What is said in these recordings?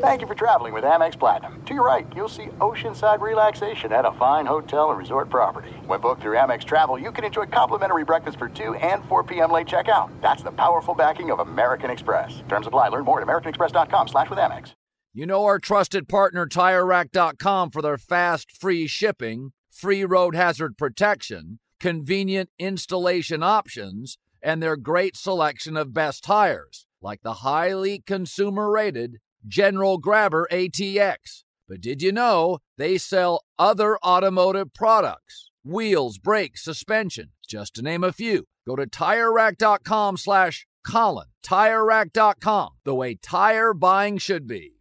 Thank you for traveling with Amex Platinum. To your right, you'll see oceanside relaxation at a fine hotel and resort property. When booked through Amex Travel, you can enjoy complimentary breakfast for 2 and 4 p.m. late checkout. That's the powerful backing of American Express. Terms apply. Learn more at americanexpress.com slash with Amex. You know our trusted partner TireRack.com for their fast, free shipping, free road hazard protection, convenient installation options, and their great selection of best tires, like the highly consumer-rated General Grabber ATX. But did you know they sell other automotive products? Wheels, brakes, suspension, just to name a few. Go to TireRack.com slash Colin. TireRack.com, the way tire buying should be.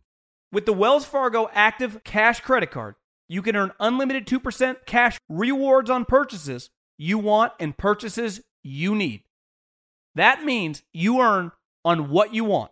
With the Wells Fargo Active Cash Credit Card, you can earn unlimited 2% cash rewards on purchases you want and purchases you need. That means you earn on what you want,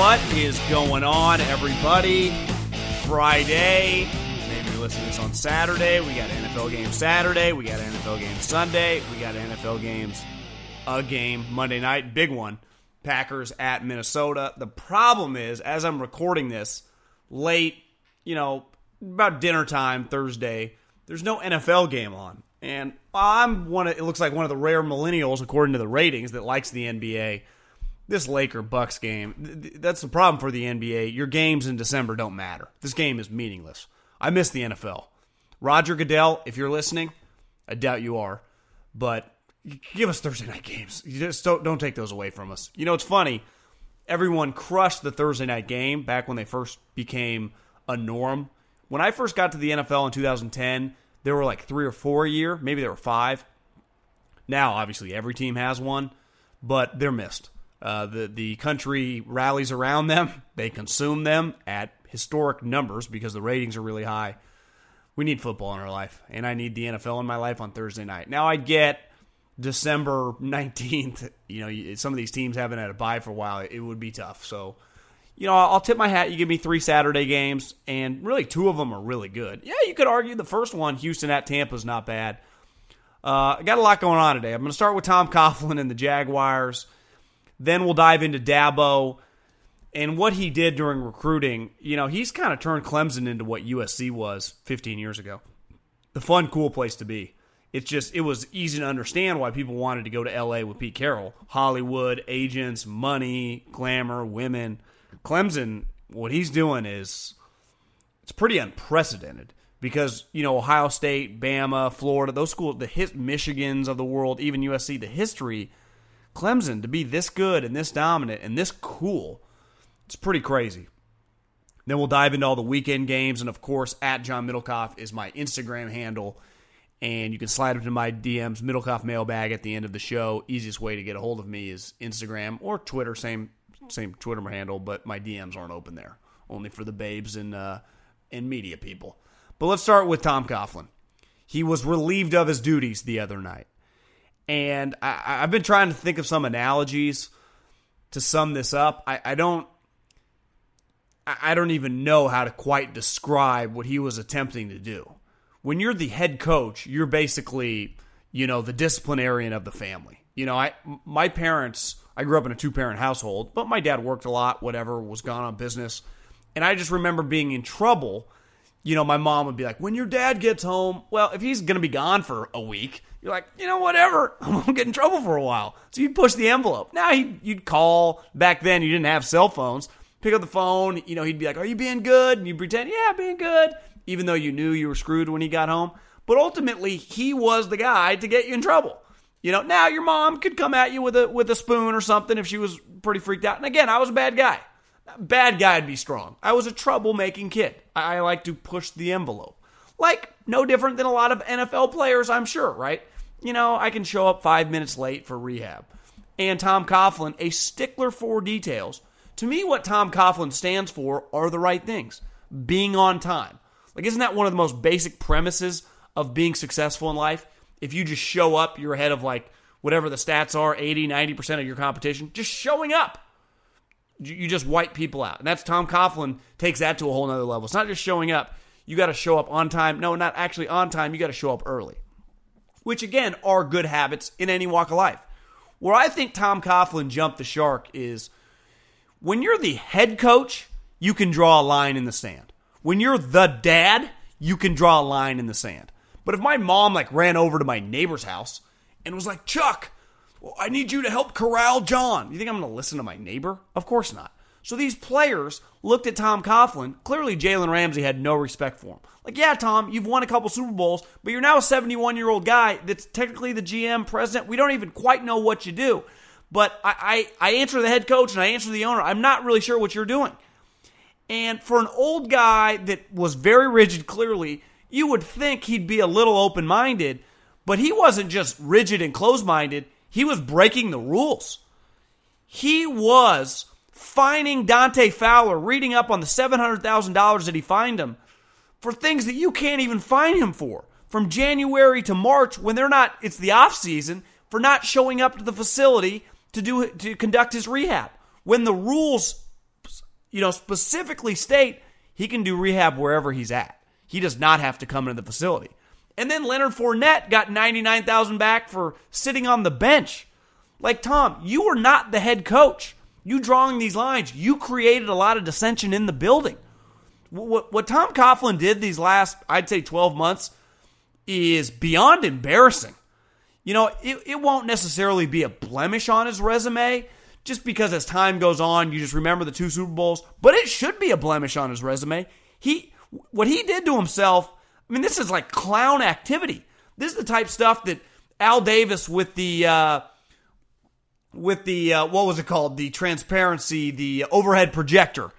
What is going on, everybody? Friday. Maybe you're listening to this on Saturday. We got NFL game Saturday. We got NFL game Sunday. We got NFL games a game Monday night. Big one. Packers at Minnesota. The problem is, as I'm recording this late, you know, about dinner time Thursday, there's no NFL game on. And I'm one of, it looks like one of the rare millennials, according to the ratings, that likes the NBA. This Laker Bucks game, that's the problem for the NBA. Your games in December don't matter. This game is meaningless. I miss the NFL. Roger Goodell, if you're listening, I doubt you are, but give us Thursday night games. You just don't, don't take those away from us. You know, it's funny. Everyone crushed the Thursday night game back when they first became a norm. When I first got to the NFL in 2010, there were like three or four a year. Maybe there were five. Now, obviously, every team has one, but they're missed. Uh, the the country rallies around them. They consume them at historic numbers because the ratings are really high. We need football in our life, and I need the NFL in my life on Thursday night. Now, I get December 19th, you know, some of these teams haven't had a bye for a while. It would be tough. So, you know, I'll tip my hat. You give me three Saturday games, and really two of them are really good. Yeah, you could argue the first one, Houston at Tampa, is not bad. Uh, I got a lot going on today. I'm going to start with Tom Coughlin and the Jaguars. Then we'll dive into Dabo and what he did during recruiting. You know, he's kind of turned Clemson into what USC was 15 years ago. The fun, cool place to be. It's just it was easy to understand why people wanted to go to LA with Pete Carroll. Hollywood, agents, money, glamour, women. Clemson, what he's doing is it's pretty unprecedented because, you know, Ohio State, Bama, Florida, those schools, the his, Michigans of the world, even USC, the history, Clemson to be this good and this dominant and this cool, it's pretty crazy. Then we'll dive into all the weekend games. And of course, at John Middlekauff is my Instagram handle and you can slide into my DMs, Middlekauff mailbag at the end of the show. Easiest way to get a hold of me is Instagram or Twitter, same same Twitter handle, but my DMs aren't open there, only for the babes and uh, and media people. But let's start with Tom Coughlin. He was relieved of his duties the other night, and I, have been trying to think of some analogies to sum this up. I, I don't. I don't even know how to quite describe what he was attempting to do when you're the head coach, you're basically, you know, the disciplinarian of the family. You know, I my parents, I grew up in a two parent household, but my dad worked a lot, whatever, was gone on business. And I just remember being in trouble you know, my mom would be like, when your dad gets home, well, if he's going to be gone for a week, you're like, you know, whatever. I won't get in trouble for a while. So you'd push the envelope. Now you'd call. Back then, you didn't have cell phones. Pick up the phone. You know, he'd be like, are you being good? And you pretend, yeah, being good, even though you knew you were screwed when he got home. But ultimately, he was the guy to get you in trouble. You know, now your mom could come at you with a with a spoon or something if she was pretty freaked out. And again, I was a bad guy. Bad guy'd be strong. I was a troublemaking kid. I, I like to push the envelope. Like, no different than a lot of NFL players, I'm sure, right? You know, I can show up five minutes late for rehab. And Tom Coughlin, a stickler for details. To me, what Tom Coughlin stands for are the right things. Being on time. Like, isn't that one of the most basic premises of being successful in life? If you just show up, you're ahead of like whatever the stats are 80, 90% of your competition. Just showing up you just wipe people out. And that's Tom Coughlin takes that to a whole nother level. It's not just showing up. You got to show up on time. No, not actually on time. You got to show up early, which again are good habits in any walk of life. Where I think Tom Coughlin jumped the shark is when you're the head coach, you can draw a line in the sand. When you're the dad, you can draw a line in the sand. But if my mom like ran over to my neighbor's house and was like, Chuck, I need you to help corral John. You think I'm going to listen to my neighbor? Of course not. So these players looked at Tom Coughlin. Clearly, Jalen Ramsey had no respect for him. Like, yeah, Tom, you've won a couple Super Bowls, but you're now a 71 year old guy that's technically the GM, president. We don't even quite know what you do. But I, I, I answer the head coach and I answer the owner. I'm not really sure what you're doing. And for an old guy that was very rigid, clearly, you would think he'd be a little open minded, but he wasn't just rigid and closed minded. He was breaking the rules. He was fining Dante Fowler, reading up on the $700,000 that he fined him for things that you can't even fine him for. From January to March, when they're not, it's the off season, for not showing up to the facility to do to conduct his rehab. When the rules, you know, specifically state he can do rehab wherever he's at. He does not have to come into the facility. And then Leonard Fournette got 99,000 back for sitting on the bench. Like Tom, you were not the head coach. You drawing these lines, you created a lot of dissension in the building. What, what Tom Coughlin did these last, I'd say, 12 months is beyond embarrassing. You know, it, it won't necessarily be a blemish on his resume just because as time goes on, you just remember the two Super Bowls, but it should be a blemish on his resume. He, what he did to himself I mean, this is like clown activity. This is the type stuff that Al Davis with the uh, with the uh, what was it called? The transparency, the overhead projector,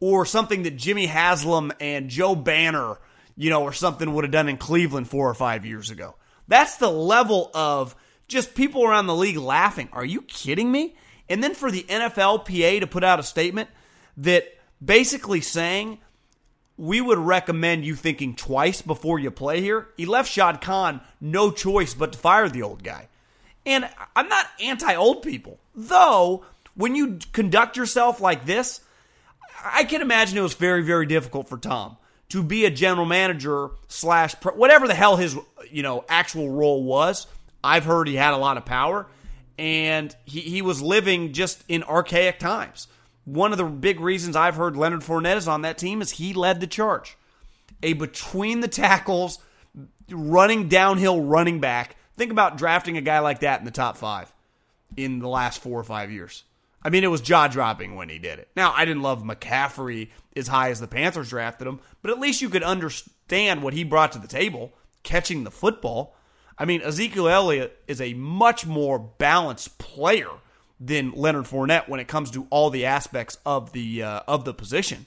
or something that Jimmy Haslam and Joe Banner, you know, or something would have done in Cleveland four or five years ago. That's the level of just people around the league laughing. Are you kidding me? And then for the NFLPA to put out a statement that basically saying we would recommend you thinking twice before you play here. He left Shad Khan no choice but to fire the old guy. And I'm not anti old people, though, when you conduct yourself like this, I can imagine it was very, very difficult for Tom to be a general manager slash whatever the hell his you know actual role was. I've heard he had a lot of power, and he, he was living just in archaic times one of the big reasons I've heard Leonard Fournette is on that team is he led the charge. A between the tackles, running downhill running back. Think about drafting a guy like that in the top five in the last four or five years. I mean, it was jaw dropping when he did it. Now, I didn't love McCaffrey as high as the Panthers drafted him, but at least you could understand what he brought to the table, catching the football. I mean, Ezekiel Elliott is a much more balanced player than Leonard Fournette when it comes to all the aspects of the uh, of the position.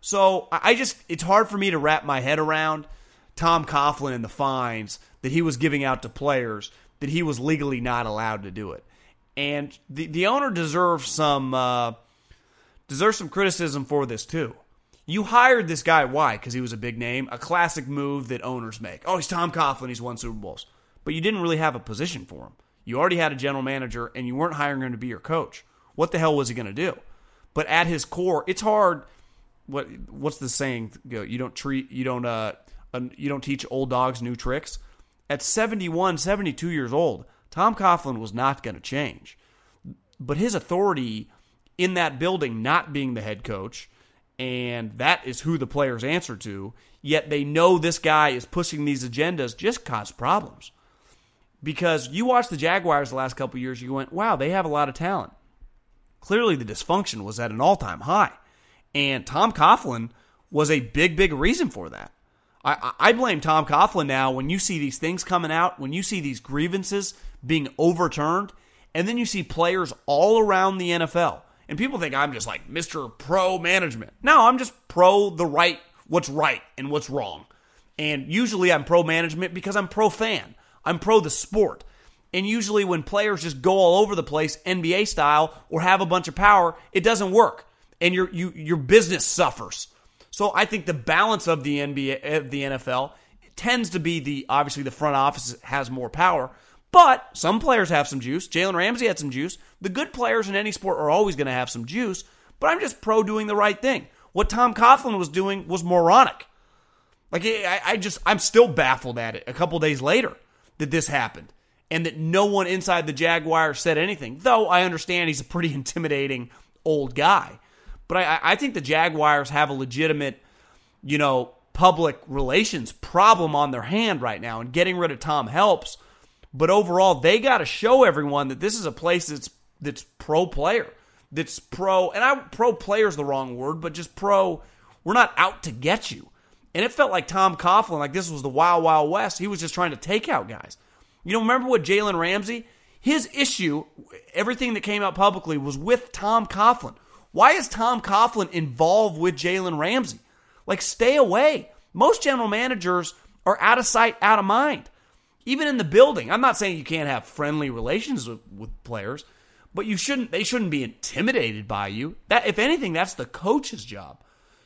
So I just it's hard for me to wrap my head around Tom Coughlin and the fines that he was giving out to players that he was legally not allowed to do it. And the the owner deserves some uh, deserves some criticism for this too. You hired this guy why? Because he was a big name, a classic move that owners make. Oh, he's Tom Coughlin, he's won Super Bowls, but you didn't really have a position for him. You already had a general manager and you weren't hiring him to be your coach. What the hell was he going to do? But at his core, it's hard. What what's the saying? You don't treat you don't uh you don't teach old dogs new tricks. At 71, 72 years old, Tom Coughlin was not going to change. But his authority in that building not being the head coach and that is who the players answer to. Yet they know this guy is pushing these agendas just cause problems. Because you watched the Jaguars the last couple years, you went, wow, they have a lot of talent. Clearly, the dysfunction was at an all time high. And Tom Coughlin was a big, big reason for that. I, I blame Tom Coughlin now when you see these things coming out, when you see these grievances being overturned, and then you see players all around the NFL. And people think I'm just like Mr. Pro management. No, I'm just pro the right, what's right and what's wrong. And usually I'm pro management because I'm pro fan. I'm pro the sport. And usually when players just go all over the place, NBA style, or have a bunch of power, it doesn't work. And your you, your business suffers. So I think the balance of the NBA the NFL tends to be the obviously the front office has more power, but some players have some juice. Jalen Ramsey had some juice. The good players in any sport are always going to have some juice, but I'm just pro doing the right thing. What Tom Coughlin was doing was moronic. Like I, I just I'm still baffled at it. A couple days later that this happened and that no one inside the Jaguars said anything. Though I understand he's a pretty intimidating old guy. But I, I think the Jaguars have a legitimate, you know, public relations problem on their hand right now, and getting rid of Tom helps. But overall, they got to show everyone that this is a place that's that's pro player, that's pro, and I pro player is the wrong word, but just pro. We're not out to get you. And it felt like Tom Coughlin, like this was the Wild Wild West. He was just trying to take out guys. You know, remember what Jalen Ramsey? His issue, everything that came out publicly was with Tom Coughlin. Why is Tom Coughlin involved with Jalen Ramsey? Like, stay away. Most general managers are out of sight, out of mind. Even in the building, I'm not saying you can't have friendly relations with, with players, but you shouldn't. They shouldn't be intimidated by you. That, if anything, that's the coach's job.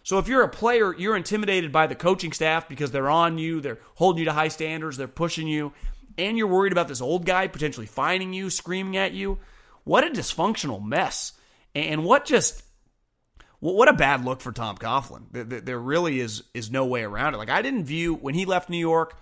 So if you're a player, you're intimidated by the coaching staff because they're on you, they're holding you to high standards, they're pushing you, and you're worried about this old guy potentially finding you, screaming at you. What a dysfunctional mess. And what just what a bad look for Tom Coughlin. There really is is no way around it. Like I didn't view when he left New York,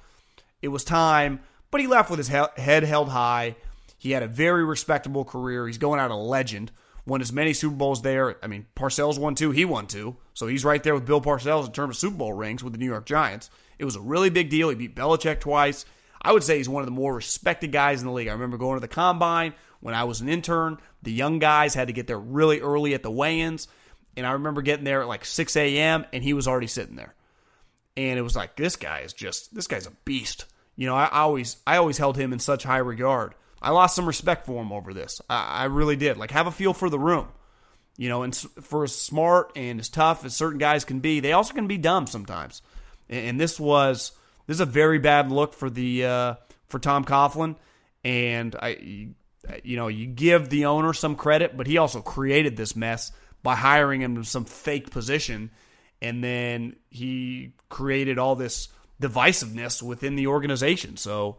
it was time, but he left with his head held high. He had a very respectable career. He's going out a legend. Won as many Super Bowls there. I mean, Parcells won two. He won two. So he's right there with Bill Parcells in terms of Super Bowl rings with the New York Giants. It was a really big deal. He beat Belichick twice. I would say he's one of the more respected guys in the league. I remember going to the combine when I was an intern. The young guys had to get there really early at the weigh ins. And I remember getting there at like 6 a.m. and he was already sitting there. And it was like, this guy is just, this guy's a beast. You know, I, always, I always held him in such high regard. I lost some respect for him over this. I, I really did. Like, have a feel for the room. You know, and for as smart and as tough as certain guys can be, they also can be dumb sometimes. And, and this was this is a very bad look for the uh, for Tom Coughlin, and I, you know, you give the owner some credit, but he also created this mess by hiring him to some fake position, and then he created all this divisiveness within the organization. So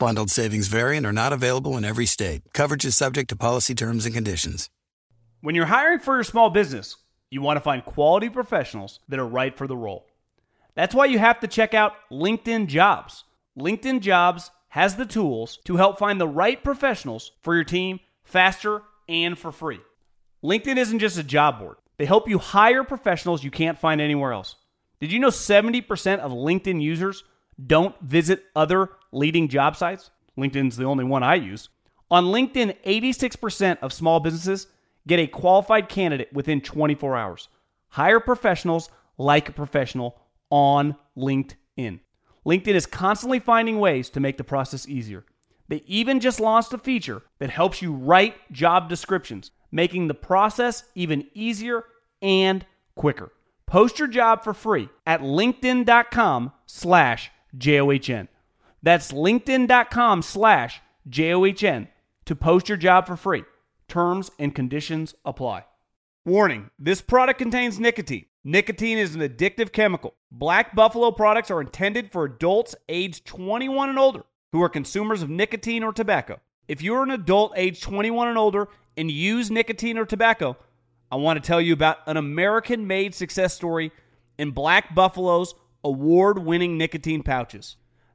Bundled savings variant are not available in every state. Coverage is subject to policy terms and conditions. When you're hiring for your small business, you want to find quality professionals that are right for the role. That's why you have to check out LinkedIn Jobs. LinkedIn Jobs has the tools to help find the right professionals for your team faster and for free. LinkedIn isn't just a job board, they help you hire professionals you can't find anywhere else. Did you know 70% of LinkedIn users don't visit other leading job sites? LinkedIn's the only one I use. On LinkedIn, 86% of small businesses get a qualified candidate within 24 hours. Hire professionals like a professional on LinkedIn. LinkedIn is constantly finding ways to make the process easier. They even just launched a feature that helps you write job descriptions, making the process even easier and quicker. Post your job for free at linkedin.com slash J-O-H-N. That's linkedin.com slash J-O-H-N to post your job for free. Terms and conditions apply. Warning this product contains nicotine. Nicotine is an addictive chemical. Black Buffalo products are intended for adults age 21 and older who are consumers of nicotine or tobacco. If you're an adult age 21 and older and use nicotine or tobacco, I want to tell you about an American made success story in Black Buffalo's award winning nicotine pouches.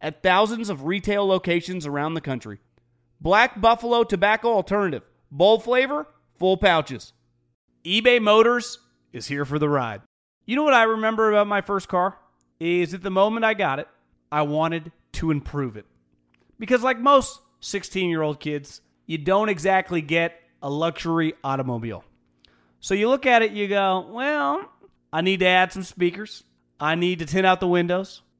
at thousands of retail locations around the country. Black Buffalo Tobacco Alternative. Bold flavor, full pouches. eBay Motors is here for the ride. You know what I remember about my first car? Is at the moment I got it, I wanted to improve it. Because, like most 16 year old kids, you don't exactly get a luxury automobile. So you look at it, you go, well, I need to add some speakers. I need to tint out the windows.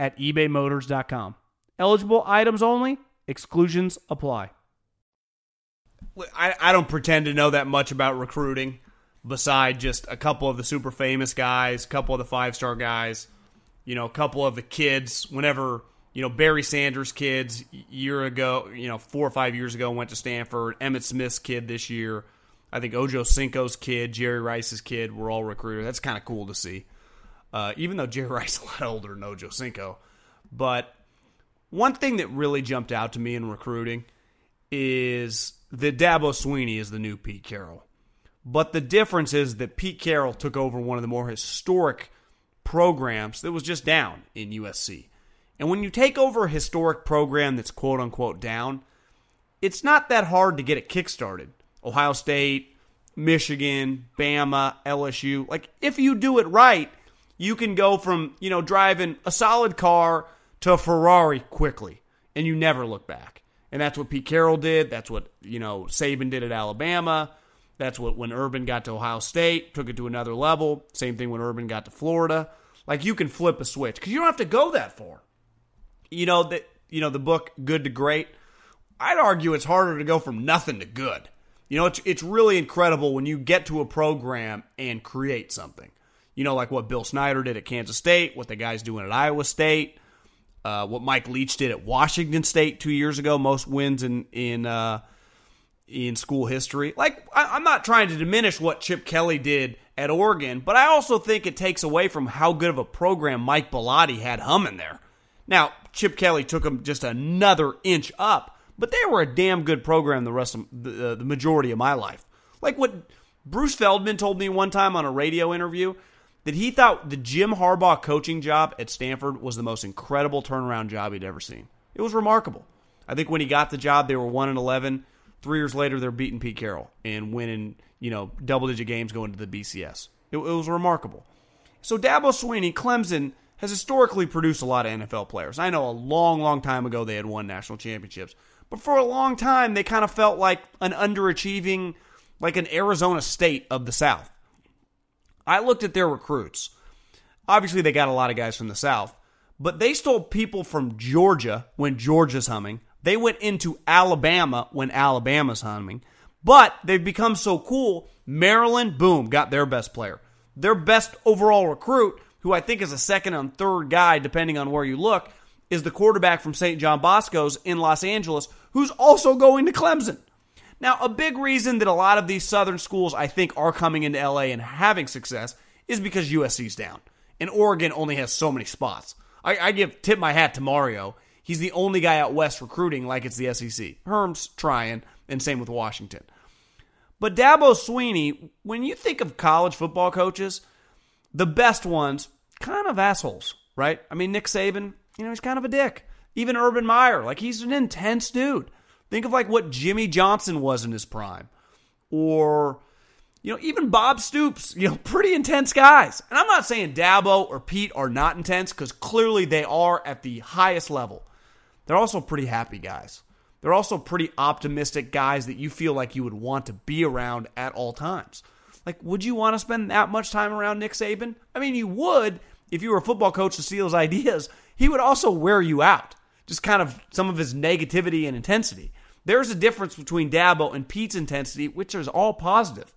at ebaymotors.com. Eligible items only, exclusions apply. I, I don't pretend to know that much about recruiting beside just a couple of the super famous guys, a couple of the five star guys, you know, a couple of the kids. Whenever, you know, Barry Sanders' kids year ago, you know, four or five years ago went to Stanford, Emmitt Smith's kid this year. I think Ochocinco's kid, Jerry Rice's kid were all recruited. That's kind of cool to see. Uh, even though Jerry Rice a lot older than Ochocinco. But one thing that really jumped out to me in recruiting is that Dabo Swinney is the new Pete Carroll. But the difference is that Pete Carroll took over one of the more historic programs that was just down in USC. And when you take over a historic program that's quote unquote down, it's not that hard to get it kickstarted. Ohio State, Michigan, Bama, LSU. Like, if you do it right, you can go from, you know, driving a solid car to a Ferrari quickly, and you never look back. And that's what Pete Carroll did. That's what, you know, Saban did at Alabama. That's what when Urban got to Ohio State, took it to another level. Same thing when Urban got to Florida. Like you can flip a switch because you don't have to go that far. You know that you know the book Good to Great. I'd argue it's harder to go from nothing to good. You know, it's it's really incredible when you get to a program and create something. You know, like what Bill Snyder did at Kansas State, what the guys doing at Iowa State, uh, what Mike Leach did at Washington State two years ago, most wins in in uh, in school history. Like I, am not trying to diminish what Chip Kelly did at Oregon, but I also think it takes away from how good of a program Mike Bellotti had humming there. Now Chip Kelly took them just another inch up, but they were a damn good program the rest of the, uh, the majority of my life. Like what Bruce Feldman told me one time on a radio interview that he thought the Jim Harbaugh coaching job at Stanford was the most incredible turnaround job he'd ever seen. It was remarkable. I think when he got the job, they were one and eleven. Three years later, they're beating Pete Carroll and winning, you know, double digit games going to the BCS. It, it was remarkable. So Dabo Swinney, Clemson has historically produced a lot of NFL players. I know a long, long time ago they had won national championships, but for a long time they kind of felt like an underachieving, like an Arizona State of the South. I looked at their recruits. Obviously, they got a lot of guys from the South, but they stole people from Georgia when Georgia's humming. They went into Alabama when Alabama's humming. But they've become so cool. Maryland, boom, got their best player. Their best overall recruit, who I think is a second and third guy, depending on where you look, is the quarterback from St. John Bosco's in Los Angeles, who's also going to Clemson. Now, a big reason that a lot of these Southern schools, I think, are coming into LA and having success is because USC's down. And Oregon only has so many spots. I, I give tip my hat to Mario. He's the only guy out west recruiting like it's the SEC. Herm's trying, and same with Washington. But Dabo Swinney, when you think of college football coaches, the best ones, kind of assholes, right? I mean, Nick Saban, you know, he's kind of a dick. Even Urban Meyer, like he's an intense dude. Think of like what Jimmy Johnson was in his prime. Or, you know, even Bob Stoops, you know, pretty intense guys. And I'm not saying Dabo or Pete are not intense because clearly they are at the highest level. They're also pretty happy guys. They're also pretty optimistic guys that you feel like you would want to be around at all times. Like, would you want to spend that much time around Nick Saban? I mean, you would if you were a football coach to steal his ideas. He would also wear you out, just kind of some of his negativity and intensity. There's a difference between Dabo and Pete's intensity, which is all positive.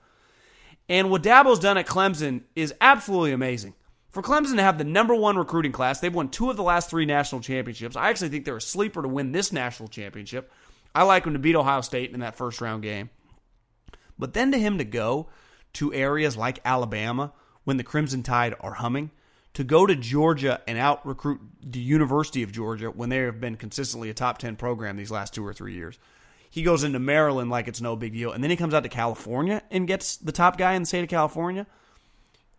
And what Dabo's done at Clemson is absolutely amazing. For Clemson to have the number one recruiting class, they've won two of the last three national championships. I actually think they're a sleeper to win this national championship. I like them to beat Ohio State in that first round game. But then to him to go to areas like Alabama when the Crimson Tide are humming, to go to Georgia and out recruit the University of Georgia when they have been consistently a top 10 program these last two or three years. He goes into Maryland like it's no big deal. And then he comes out to California and gets the top guy in the state of California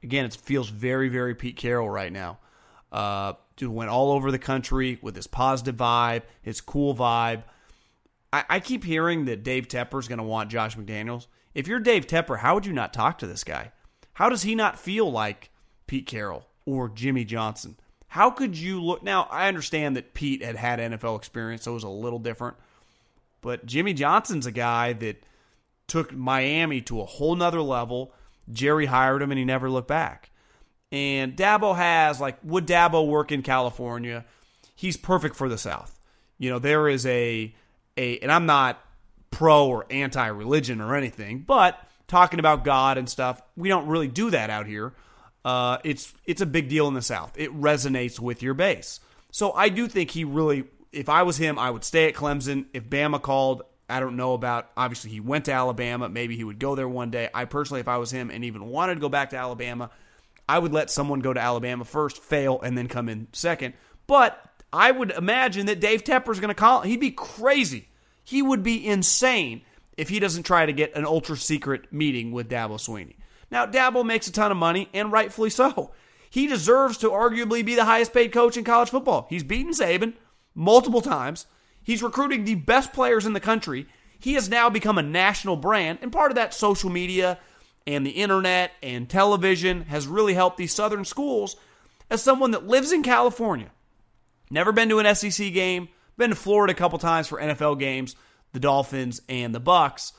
again, it feels very, very Pete Carroll right now. Uh, dude went all over the country with his positive vibe, his cool vibe. I, I keep hearing that Dave Tepper is going to want Josh McDaniels. If you're Dave Tepper, how would you not talk to this guy? How does he not feel like Pete Carroll or Jimmy Johnson? How could you look? Now, I understand that Pete had had NFL experience, so it was a little different. But Jimmy Johnson's a guy that took Miami to a whole nother level Jerry hired him and he never looked back. And Dabo has, like, would Dabo work in California? He's perfect for the South. You know, there is a, a and I'm not pro or anti religion or anything, but talking about God and stuff, we don't really do that out here. Uh, it's it's a big deal in the South. It resonates with your base. So I do think he really, if I was him, I would stay at Clemson. If Bama called, I don't know about. Obviously, he went to Alabama. Maybe he would go there one day. I personally, if I was him and even wanted to go back to Alabama, I would let someone go to Alabama first, fail, and then come in second. But I would imagine that Dave Tepper is going to call. He'd be crazy. He would be insane if he doesn't try to get an ultra secret meeting with Dabo Swinney. Now, Dabo makes a ton of money, and rightfully so. He deserves to arguably be the highest paid coach in college football. He's beaten Saban multiple times. He's recruiting the best players in the country. He has now become a national brand, and part of that social media and the internet and television has really helped these southern schools. As someone that lives in California, never been to an SEC game, been to Florida a couple times for NFL games, the Dolphins and the Bucks.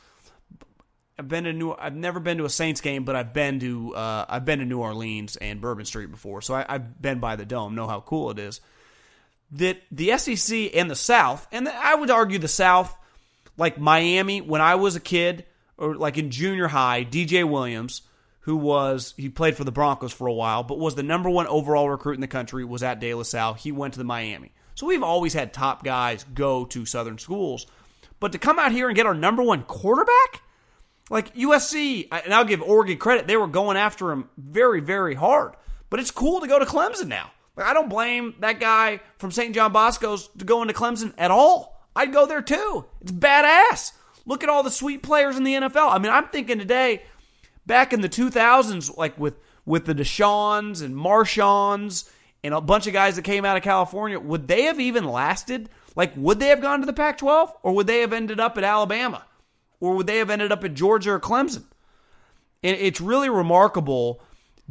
I've been to New. I've never been to a Saints game, but I've been to uh, I've been to New Orleans and Bourbon Street before, so I, have been by the dome, know how cool it is that the SEC and the South, and I would argue the South, like Miami, when I was a kid, or like in junior high, DJ Williams, who was, he played for the Broncos for a while, but was the number one overall recruit in the country, was at De La Salle. He went to the Miami. So we've always had top guys go to Southern schools. But to come out here and get our number one quarterback? Like USC, and I'll give Oregon credit, they were going after him very, very hard. But it's cool to go to Clemson now. Like, I don't blame that guy from St. John Bosco's to go into Clemson at all. I'd go there too. It's badass. Look at all the sweet players in the NFL. I mean, I'm thinking today, back in the 2000s, like with with the Deshaun's and Marshawns and a bunch of guys that came out of California, would they have even lasted? Like, would they have gone to the Pac 12? Or would they have ended up at Alabama? Or would they have ended up at Georgia or Clemson? And it's really remarkable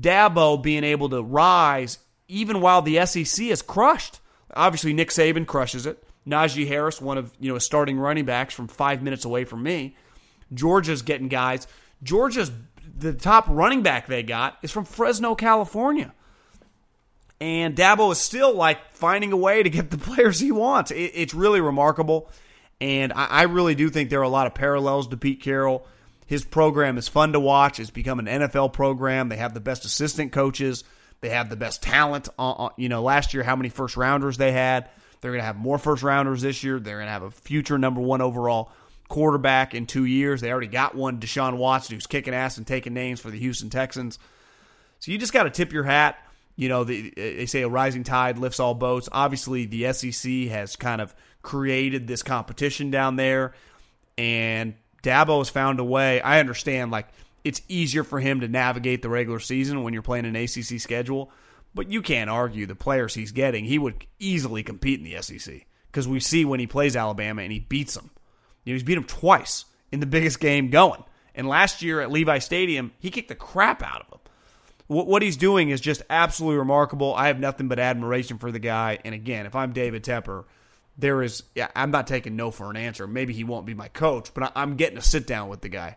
Dabo being able to rise even while the SEC is crushed. Obviously, Nick Saban crushes it. Najee Harris, one of you know starting running backs from five minutes away from me. Georgia's getting guys. Georgia's the top running back they got is from Fresno, California. And Dabo is still like finding a way to get the players he wants. It, it's really remarkable. And I, I really do think there are a lot of parallels to Pete Carroll. His program is fun to watch. It's become an NFL program. They have the best assistant coaches. They have the best talent. Uh, you know, last year, how many first rounders they had. They're going to have more first rounders this year. They're going to have a future number one overall quarterback in two years. They already got one, Deshaun Watson, who's kicking ass and taking names for the Houston Texans. So you just got to tip your hat. You know, the, they say a rising tide lifts all boats. Obviously, the SEC has kind of created this competition down there, and Dabo has found a way. I understand, like, it's easier for him to navigate the regular season when you're playing an ACC schedule, but you can't argue the players he's getting. He would easily compete in the SEC because we see when he plays Alabama and he beats them. You know, he's beat them twice in the biggest game going. And last year at Levi Stadium, he kicked the crap out of them what he's doing is just absolutely remarkable. I have nothing but admiration for the guy. And again, if I'm David Tepper, there is, yeah, I'm not taking no for an answer. Maybe he won't be my coach, but I'm getting a sit down with the guy.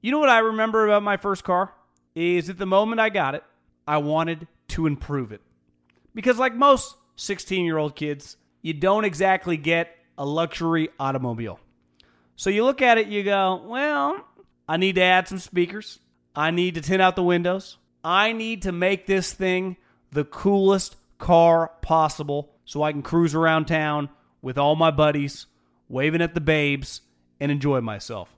You know what I remember about my first car? Is at the moment I got it, I wanted to improve it. Because, like most 16 year old kids, you don't exactly get a luxury automobile. So you look at it, you go, well, I need to add some speakers. I need to tint out the windows. I need to make this thing the coolest car possible so I can cruise around town with all my buddies, waving at the babes, and enjoy myself.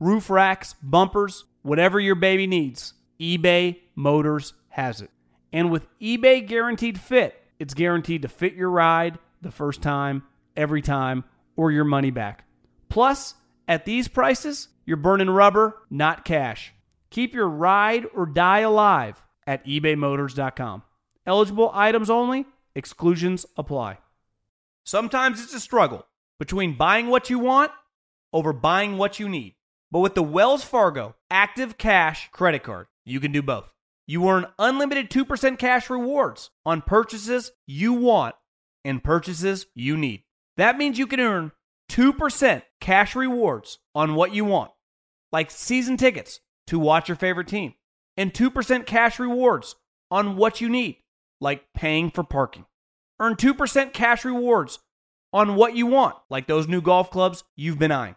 roof racks, bumpers, whatever your baby needs, eBay Motors has it. And with eBay Guaranteed Fit, it's guaranteed to fit your ride the first time, every time, or your money back. Plus, at these prices, you're burning rubber, not cash. Keep your ride or die alive at ebaymotors.com. Eligible items only, exclusions apply. Sometimes it's a struggle between buying what you want over buying what you need. But with the Wells Fargo Active Cash credit card, you can do both. You earn unlimited 2% cash rewards on purchases you want and purchases you need. That means you can earn 2% cash rewards on what you want, like season tickets to watch your favorite team, and 2% cash rewards on what you need, like paying for parking. Earn 2% cash rewards on what you want, like those new golf clubs you've been eyeing,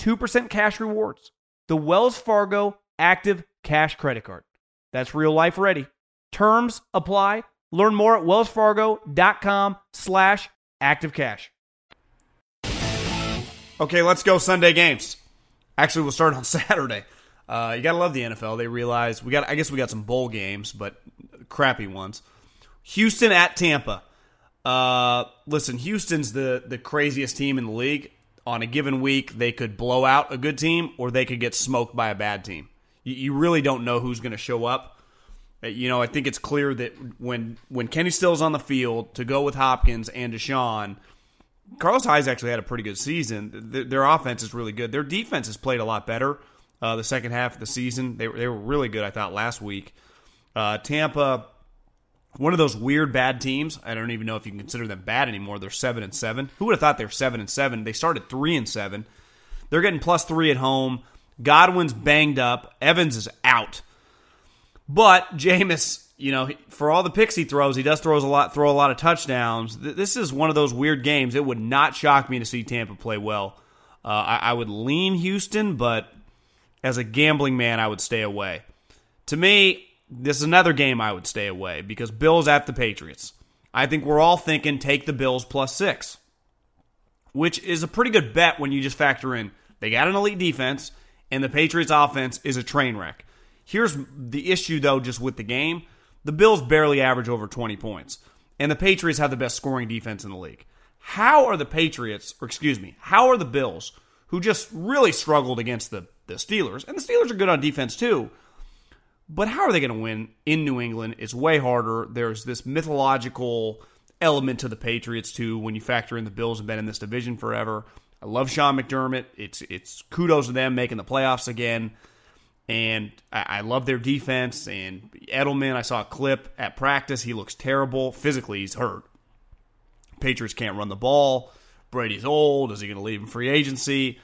2% cash rewards, the Wells Fargo Active Cash credit card. That's real life ready. Terms apply. Learn more at wellsfargo.com slash activecash. Okay, let's go Sunday games. Actually, we'll start on Saturday. Uh, you gotta love the NFL. They realize we got. I guess we got some bowl games, but crappy ones. Houston at Tampa. Uh, listen, Houston's the the craziest team in the league. On a given week, they could blow out a good team, or they could get smoked by a bad team. You, you really don't know who's going to show up. Uh, You know, I think it's clear that when when Kenny Stills on the field to go with Hopkins and Deshaun, Carlos Hyde's actually had a pretty good season. Th- Their offense is really good. Their defense has played a lot better uh, the second half of the season. They, were- they were really good, I thought, last week. Uh, Tampa, one of those weird bad teams. I don't even know if you can consider them bad anymore. They're seven and seven. Who would have thought they were seven and seven? They started three and seven. They're getting plus three at home. Godwin's banged up. Evans is out. But Jameis, you know, for all the picks he throws, he does throws a lot, throw a lot of touchdowns. This is one of those weird games. It would not shock me to see Tampa play well. Uh, I, I would lean Houston, but as a gambling man, I would stay away. To me, this is another game I would stay away because Bills at the Patriots. I think we're all thinking take the Bills plus six, which is a pretty good bet when you just factor in they got an elite defense and the Patriots offense is a train wreck. Here's the issue though just with the game. The Bills barely average over 20 points and the Patriots have the best scoring defense in the league. How are the Patriots, or excuse me, how are the Bills who just really struggled against the the Steelers, and the Steelers are good on defense too, but how are they going to win in New England? It's way harder. There's this mythological element to the Patriots too when you factor in the Bills have been in this division forever. I love Sean McDermott. It's it's kudos to them making the playoffs again. And I, I love their defense. And Edelman, I saw a clip at practice. He looks terrible. Physically, he's hurt. Patriots can't run the ball. Brady's old. Is he going to leave in free agency?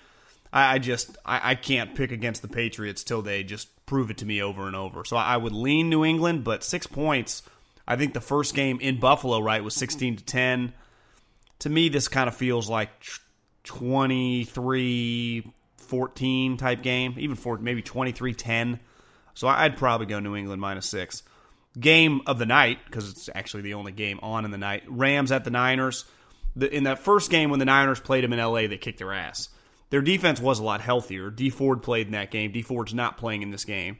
I, I just I, I can't pick against the Patriots till they just prove it to me over and over. So I, would lean New England, but six points. I think the first game in Buffalo, right, was sixteen to ten. To me, this kind of feels like 23 14 type game, even for maybe 23 10. So I'd probably go New England minus six. Game of the night, because it's actually the only game on in the night. Rams at the Niners. In that first game when the Niners played them in LA, they kicked their ass. Their defense was a lot healthier. Dee Ford played in that game. Dee Ford's not playing in this game.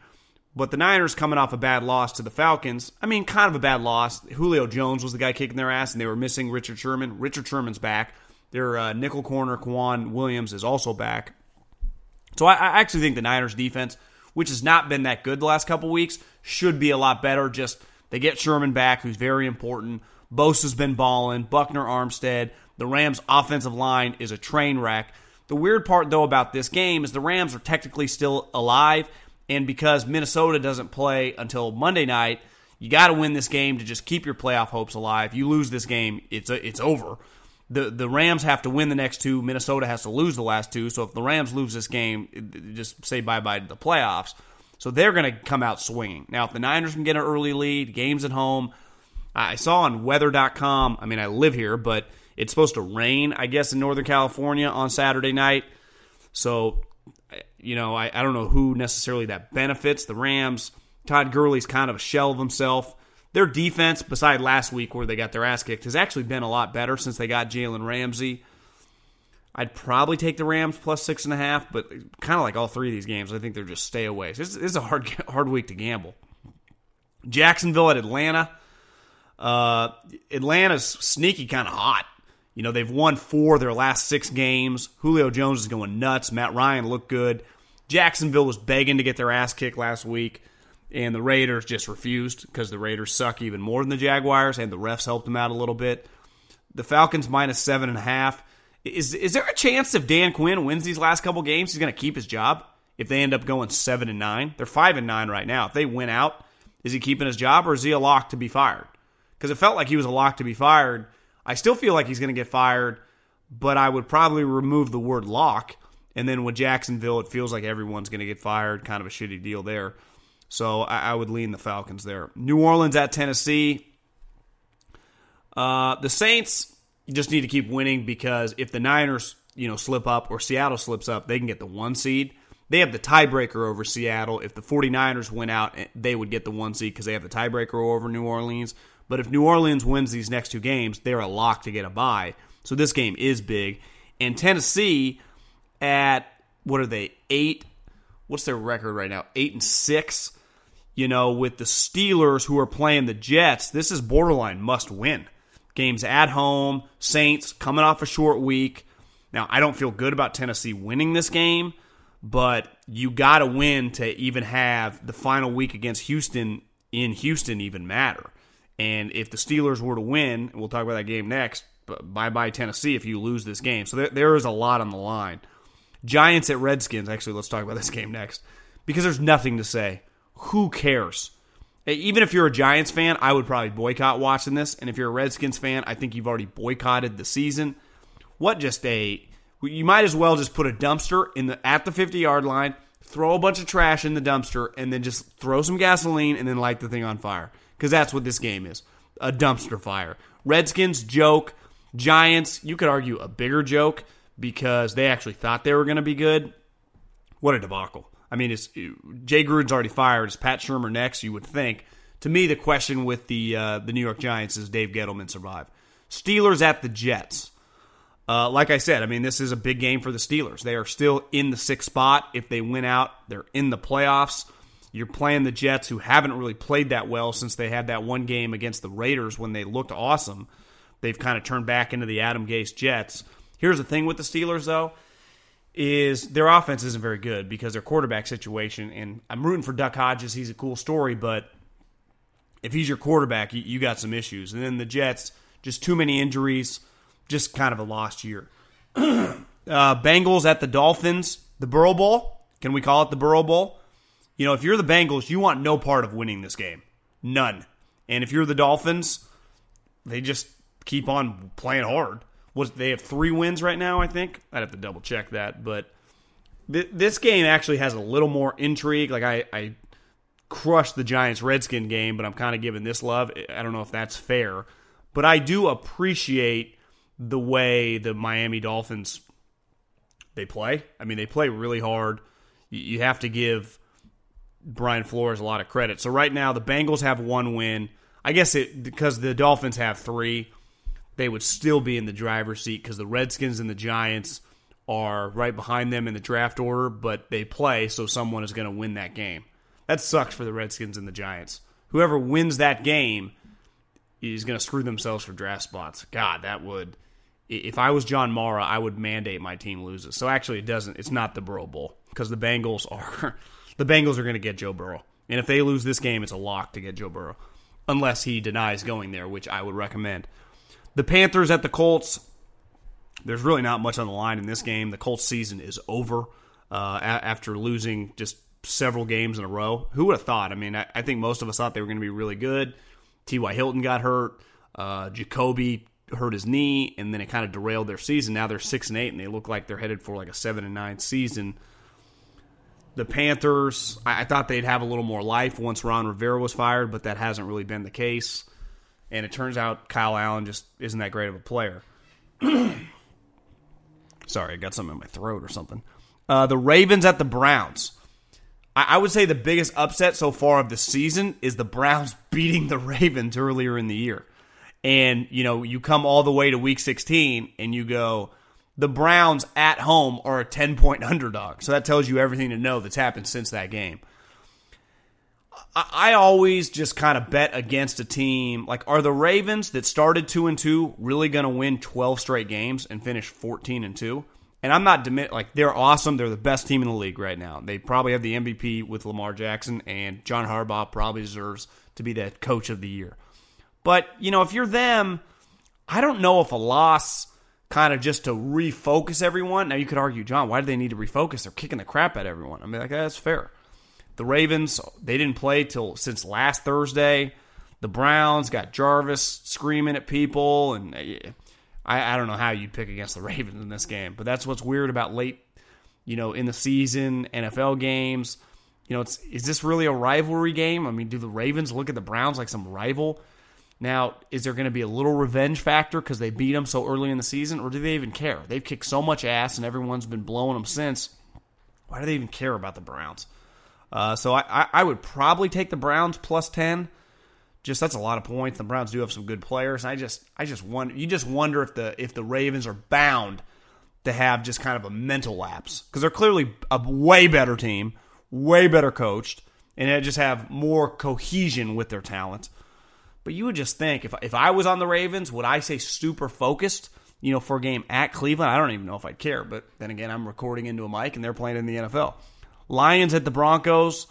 But the Niners coming off a bad loss to the Falcons, I mean, kind of a bad loss. Julio Jones was the guy kicking their ass, and they were missing Richard Sherman. Richard Sherman's back. Their uh, nickel corner, K'Waun Williams, is also back. So I, I actually think the Niners defense, which has not been that good the last couple weeks, should be a lot better. Just they get Sherman back, who's very important. Bosa's been balling. Buckner, Armstead. The Rams' offensive line is a train wreck. The weird part, though, about this game is the Rams are technically still alive, and because Minnesota doesn't play until Monday night, you got to win this game to just keep your playoff hopes alive. You lose this game, it's it's over. The the Rams have to win the next two. Minnesota has to lose the last two. So if the Rams lose this game, just say bye bye to the playoffs. So they're going to come out swinging. Now, if the Niners can get an early lead, games at home. I saw on weather.com, I mean, I live here, but it's supposed to rain, I guess, in Northern California on Saturday night. So, you know, I, I don't know who necessarily that benefits. The Rams, Todd Gurley's kind of a shell of himself. Their defense, beside last week where they got their ass kicked, has actually been a lot better since they got Jalen Ramsey. I'd probably take the Rams plus six and a half, but kind of like all three of these games, I think they're just stay away. So this, is a hard hard week to gamble. Jacksonville at Atlanta. Uh, Atlanta's sneaky kind of hot. You know, they've won four of their last six games. Julio Jones is going nuts. Matt Ryan looked good. Jacksonville was begging to get their ass kicked last week, and the Raiders just refused because the Raiders suck even more than the Jaguars, and the refs helped them out a little bit. The Falcons minus seven and a half. Is is there a chance if Dan Quinn wins these last couple games, he's going to keep his job? If they end up going seven and nine, they're five and nine right now. If they win out, is he keeping his job or is he a lock to be fired? Because it felt like he was a lock to be fired I still feel like he's going to get fired, but I would probably remove the word lock. And then with Jacksonville, it feels like everyone's going to get fired. Kind of a shitty deal there. So I, I would lean the Falcons there. New Orleans at Tennessee. Uh, the Saints just need to keep winning because if the Niners, you know, slip up or Seattle slips up, they can get the one seed. They have the tiebreaker over Seattle. If the 49ers went out, they would get the one seed because they have the tiebreaker over New Orleans. But if New Orleans wins these next two games, they're a lock to get a bye. So this game is big. And Tennessee at what are they? Eight. What's their record right now? Eight and six. You know, with the Steelers who are playing the Jets, this is borderline must win. Games at home, Saints coming off a short week. Now, I don't feel good about Tennessee winning this game, but you got to win to even have the final week against Houston in Houston even matter. And if the Steelers were to win, we'll talk about that game next, bye bye Tennessee if you lose this game. So there, there is a lot on the line. Giants at Redskins. Actually, let's talk about this game next because there's nothing to say. Who cares? Even if you're a Giants fan, I would probably boycott watching this. And if you're a Redskins fan, I think you've already boycotted the season. What just a you might as well just put a dumpster in the at the 50 yard line, throw a bunch of trash in the dumpster, and then just throw some gasoline and then light the thing on fire because that's what this game is a dumpster fire. Redskins joke, Giants, you could argue a bigger joke because they actually thought they were going to be good. What a debacle. I mean, it's, Jay Gruden's already fired. Is Pat Shurmur next? You would think. To me, the question with the uh, the New York Giants is Dave Gettleman survive. Steelers at the Jets. Uh, like I said, I mean, this is a big game for the Steelers. They are still in the sixth spot. If they win out, they're in the playoffs. You're playing the Jets, who haven't really played that well since they had that one game against the Raiders when they looked awesome. They've kind of turned back into the Adam Gase Jets. Here's the thing with the Steelers, though, is their offense isn't very good because their quarterback situation. And I'm rooting for Duck Hodges. He's a cool story, but if he's your quarterback, you, you got some issues. And then the Jets, just too many injuries, just kind of a lost year. uh, Bengals at the Dolphins, the Burrow Bowl. Can we call it the Burrow Bowl? You know, if you're the Bengals, you want no part of winning this game. None. And if you're the Dolphins, they just keep on playing hard. Was they have three wins right now? I think I'd have to double check that, but th- this game actually has a little more intrigue. Like I, I crushed the Giants Redskin game, but I'm kind of giving this love. I don't know if that's fair, but I do appreciate the way the Miami Dolphins they play. I mean, they play really hard. You have to give Brian Flores a lot of credit. So right now the Bengals have one win. I guess it because the Dolphins have three, they would still be in the driver's seat because the Redskins and the Giants are right behind them in the draft order, but they play, so someone is going to win that game. That sucks for the Redskins and the Giants. Whoever wins that game is going to screw themselves for draft spots. God, that would. If I was John Mara, I would mandate my team loses. So actually, it doesn't. It's not the Burrow Bowl because the Bengals are the Bengals are going to get Joe Burrow. And if they lose this game, it's a lock to get Joe Burrow, unless he denies going there, which I would recommend. The Panthers at the Colts. There's really not much on the line in this game. The Colts season is over uh, after losing just several games in a row. Who would have thought? I mean, I, I think most of us thought they were going to be really good. T.Y. Hilton got hurt. Uh, Jacoby hurt his knee, and then it kind of derailed their season. Now they're six and eight, and they look like they're headed for like a seven and nine season. The Panthers, I, I thought they'd have a little more life once Ron Rivera was fired, but that hasn't really been the case. And it turns out Kyle Allen just isn't that great of a player. Sorry, I got something in my throat or something. Uh, the Ravens at the Browns. I, I would say the biggest upset so far of the season is the Browns beating the Ravens earlier in the year. And, you know, you come all the way to week 16 and you go, the Browns at home are a 10 point underdog. So that tells you everything to know that's happened since that game. I, I always just kind of bet against a team. Like, are the Ravens that started two and two really going to win twelve straight games and finish fourteen and two? And I'm not demi- like they're awesome. They're the best team in the league right now. They probably have the MVP with Lamar Jackson, and John Harbaugh probably deserves to be the coach of the year. But you know, if you're them, I don't know if a loss kind of just to refocus everyone. Now you could argue, John, why do they need to refocus? They're kicking the crap at everyone. I mean, like that's fair. The Ravens, they didn't play till since last Thursday. The Browns got Jarvis screaming at people, and uh, I, I don't know how you'd pick against the Ravens in this game. But that's what's weird about late, you know, in the season NFL games. You know, it's is this really a rivalry game? I mean, do the Ravens look at the Browns like some rival? Now, is there going to be a little revenge factor because they beat them so early in the season, or do they even care? They've kicked so much ass, and everyone's been blowing them since. Why do they even care about the Browns? Uh, so I, I would probably take the Browns plus ten. Just that's a lot of points. The Browns do have some good players. I just I just wonder you just wonder if the if the Ravens are bound to have just kind of a mental lapse because they're clearly a way better team, way better coached, and they just have more cohesion with their talent. But you would just think if if I was on the Ravens, would I say super focused? You know, for a game at Cleveland, I don't even know if I'd care. But then again, I'm recording into a mic and they're playing in the NFL. Lions at the Broncos.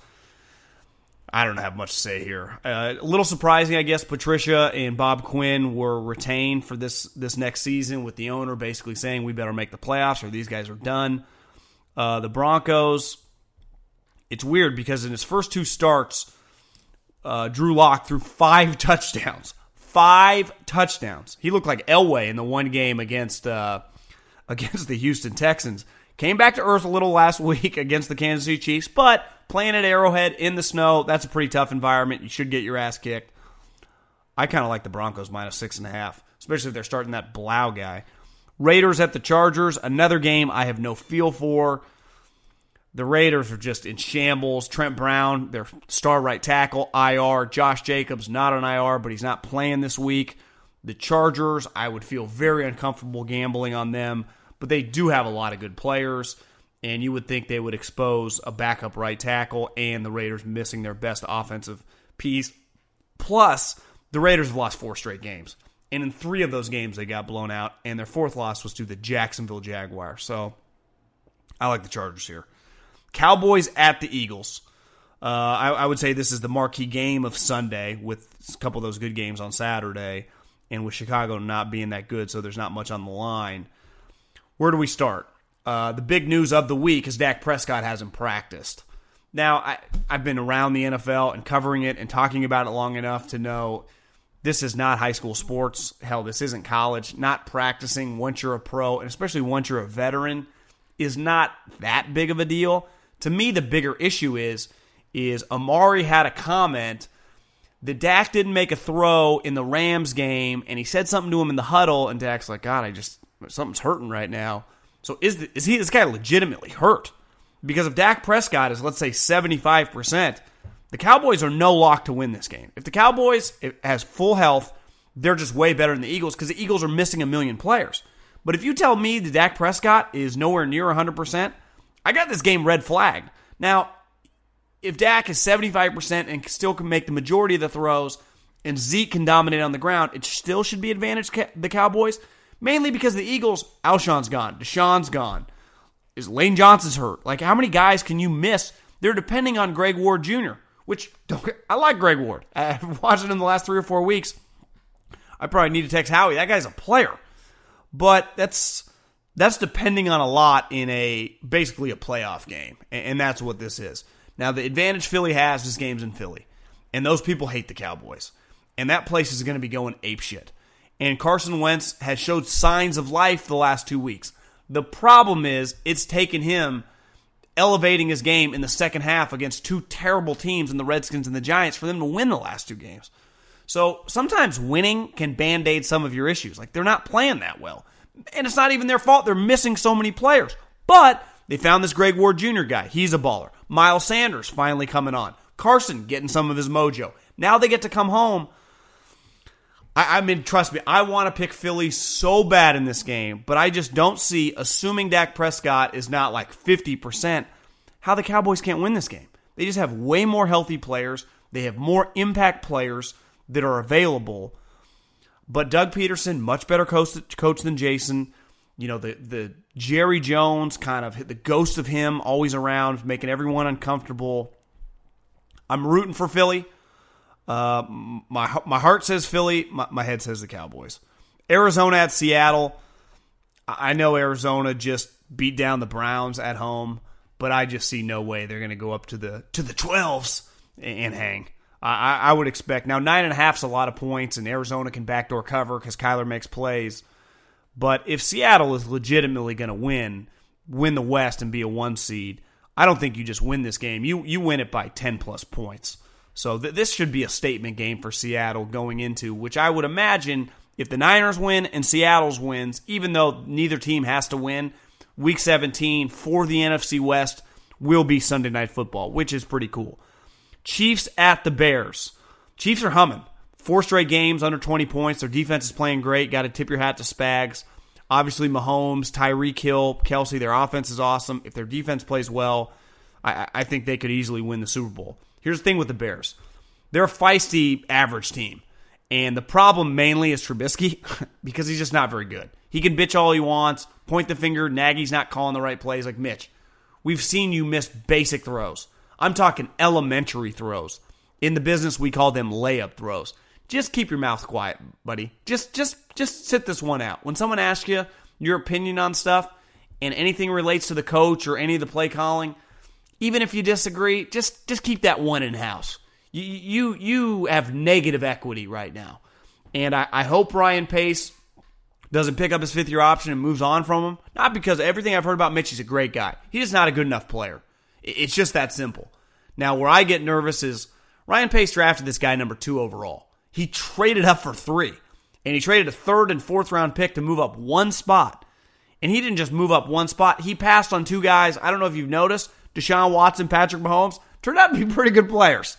I don't have much to say here. Uh, a little surprising, I guess. Patricia and Bob Quinn were retained for this this next season, with the owner basically saying we better make the playoffs or these guys are done. Uh, the Broncos. It's weird because in his first two starts, uh, Drew Lock threw five touchdowns. Five touchdowns. He looked like Elway in the one game against uh, against the Houston Texans. Came back to earth a little last week against the Kansas City Chiefs, but playing at Arrowhead in the snow, that's a pretty tough environment. You should get your ass kicked. I kind of like the Broncos minus six and a half, especially if they're starting that Blough guy. Raiders at the Chargers, another game I have no feel for. The Raiders are just in shambles. Trent Brown, their star right tackle, IR. Josh Jacobs, not on IR, but he's not playing this week. The Chargers, I would feel very uncomfortable gambling on them but they do have a lot of good players. And you would think they would expose a backup right tackle and the Raiders missing their best offensive piece. Plus, the Raiders have lost four straight games. And in three of those games, they got blown out. And their fourth loss was to the Jacksonville Jaguars. So I like the Chargers here. Cowboys at the Eagles. Uh, I, I, would say this is the marquee game of Sunday with a couple of those good games on Saturday. And with Chicago not being that good, so there's not much on the line. Where do we start? Uh, the big news of the week is Dak Prescott hasn't practiced. Now, I, I've been around the NFL and covering it and talking about it long enough to know this is not high school sports. Hell, this isn't college. Not practicing once you're a pro, and especially once you're a veteran, is not that big of a deal. To me, the bigger issue is is Amari had a comment that Dak didn't make a throw in the Rams game, and he said something to him in the huddle, and Dak's like, God, I just something's hurting right now. So is the, is he this guy legitimately hurt? Because if Dak Prescott is let's say seventy five percent, the Cowboys are no lock to win this game. If the Cowboys has full health, they're just way better than the Eagles because the Eagles are missing a million players. But if you tell me that Dak Prescott is nowhere near 100%, I got this game red flagged. Now, if Dak is 75% and still can make the majority of the throws and Zeke can dominate on the ground, it still should be advantage the Cowboys. Mainly because the Eagles, Alshon's gone, DeSean's gone, is Lane Johnson's hurt. Like, how many guys can you miss? They're depending on Greg Ward Jr., which I like Greg Ward. I've watched him in the last three or four weeks. I probably need to text Howie. That guy's a player, but that's that's depending on a lot in a basically a playoff game, and that's what this is. Now, the advantage Philly has is games in Philly, and those people hate the Cowboys, and that place is going to be going ape shit and Carson Wentz has showed signs of life the last two weeks. The problem is it's taken him elevating his game in the second half against two terrible teams in the Redskins and the Giants for them to win the last two games. So sometimes winning can band aid some of your issues. Like they're not playing that well. And it's not even their fault. They're missing so many players. But they found this Greg Ward Jr. guy. He's a baller. Miles Sanders finally coming on. Carson getting some of his mojo. Now they get to come home I, I mean, trust me, I want to pick Philly so bad in this game, but I just don't see, assuming Dak Prescott is not like 50%, how the Cowboys can't win this game. They just have way more healthy players. They have more impact players that are available. But Doug Pederson, much better coach, coach than Jason. You know, the, the Jerry Jones kind of the ghost of him always around, making everyone uncomfortable. I'm rooting for Philly. Uh, my my heart says Philly. My, my head says the Cowboys. Arizona at Seattle. I know Arizona just beat down the Browns at home, but I just see no way they're going to go up to the to the twelves and hang. I, I would expect now nine and a half is a lot of points, and Arizona can backdoor cover because Kyler makes plays. But if Seattle is legitimately going to win, win the West and be a one seed, I don't think you just win this game. You you win it by ten plus points. So th- this should be a statement game for Seattle going into which I would imagine if the Niners win and Seattle's wins, even though neither team has to win, Week 17 for the NFC West will be Sunday Night Football, which is pretty cool. Chiefs at the Bears. Chiefs are humming. Four straight games under 20 points. Their defense is playing great. Got to tip your hat to Spags. Obviously, Mahomes, Tyreek Hill, Kelce, their offense is awesome. If their defense plays well, I, I think they could easily win the Super Bowl. Here's the thing with the Bears they're a feisty, average team. And the problem mainly is Trubisky because he's just not very good. He can bitch all he wants, point the finger, Nagy's not calling the right plays like Mitch. We've seen you miss basic throws. I'm talking elementary throws. In the business, we call them layup throws. Just keep your mouth quiet, buddy. Just just just sit this one out. When someone asks you your opinion on stuff and anything relates to the coach or any of the play calling, even if you disagree, just just keep that one in house. You you you have negative equity right now, and I, I hope Ryan Pace doesn't pick up his fifth year option and moves on from him. Not because everything I've heard about Mitch, he's a great guy. He's just not a good enough player. It's just that simple. Now, where I get nervous is Ryan Pace drafted this guy number two overall. He traded up for three, and he traded a third and fourth round pick to move up one spot. And he didn't just move up one spot, he passed on two guys. I don't know if you've noticed Deshaun Watson, Patrick Mahomes turned out to be pretty good players.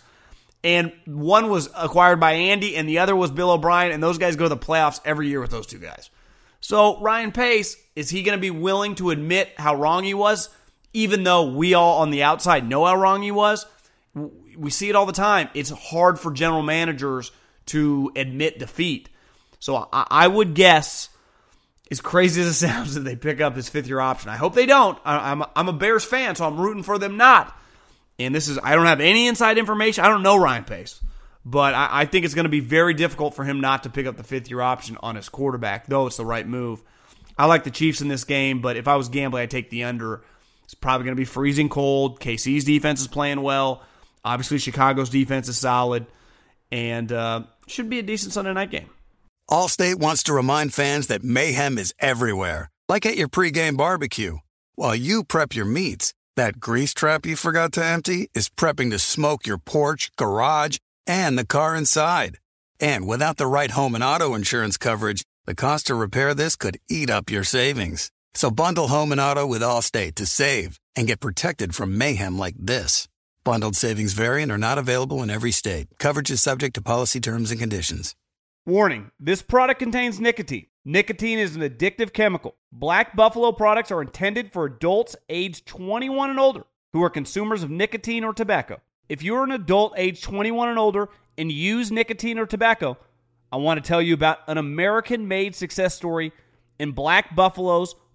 And one was acquired by Andy, and the other was Bill O'Brien, and those guys go to the playoffs every year with those two guys. So, Ryan Pace, is he going to be willing to admit how wrong he was, even though we all on the outside know how wrong he was? We see it all the time. It's hard for general managers to admit defeat. So, I, would guess, as crazy as it sounds, that they pick up his fifth year option. I hope they don't. I'm, I'm a Bears fan, so I'm rooting for them not. And this is, I don't have any inside information. I don't know Ryan Pace. But I, I think it's going to be very difficult for him not to pick up the fifth year option on his quarterback, though it's the right move. I like the Chiefs in this game, but if I was gambling, I'd take the under. It's probably going to be freezing cold. KC's defense is playing well. Obviously, Chicago's defense is solid, and uh, should be a decent Sunday night game. Allstate wants to remind fans that mayhem is everywhere, like at your pregame barbecue. While you prep your meats, that grease trap you forgot to empty is prepping to smoke your porch, garage, and the car inside. And without the right home and auto insurance coverage, the cost to repair this could eat up your savings. So bundle home and auto with Allstate to save and get protected from mayhem like this. Bundled savings variant are not available in every state. Coverage is subject to policy terms and conditions. Warning this product contains nicotine. Nicotine is an addictive chemical. Black Buffalo products are intended for adults age 21 and older who are consumers of nicotine or tobacco. If you're an adult age 21 and older and use nicotine or tobacco, I want to tell you about an American made success story in Black Buffalo's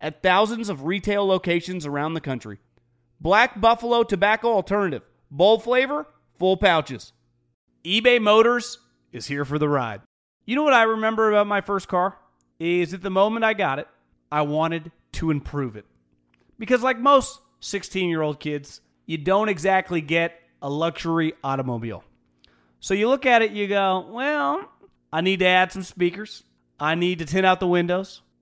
at thousands of retail locations around the country. Black Buffalo Tobacco Alternative. Bold flavor, full pouches. eBay Motors is here for the ride. You know what I remember about my first car? Is at the moment I got it, I wanted to improve it. Because, like most 16 year old kids, you don't exactly get a luxury automobile. So you look at it, you go, well, I need to add some speakers. I need to tint out the windows.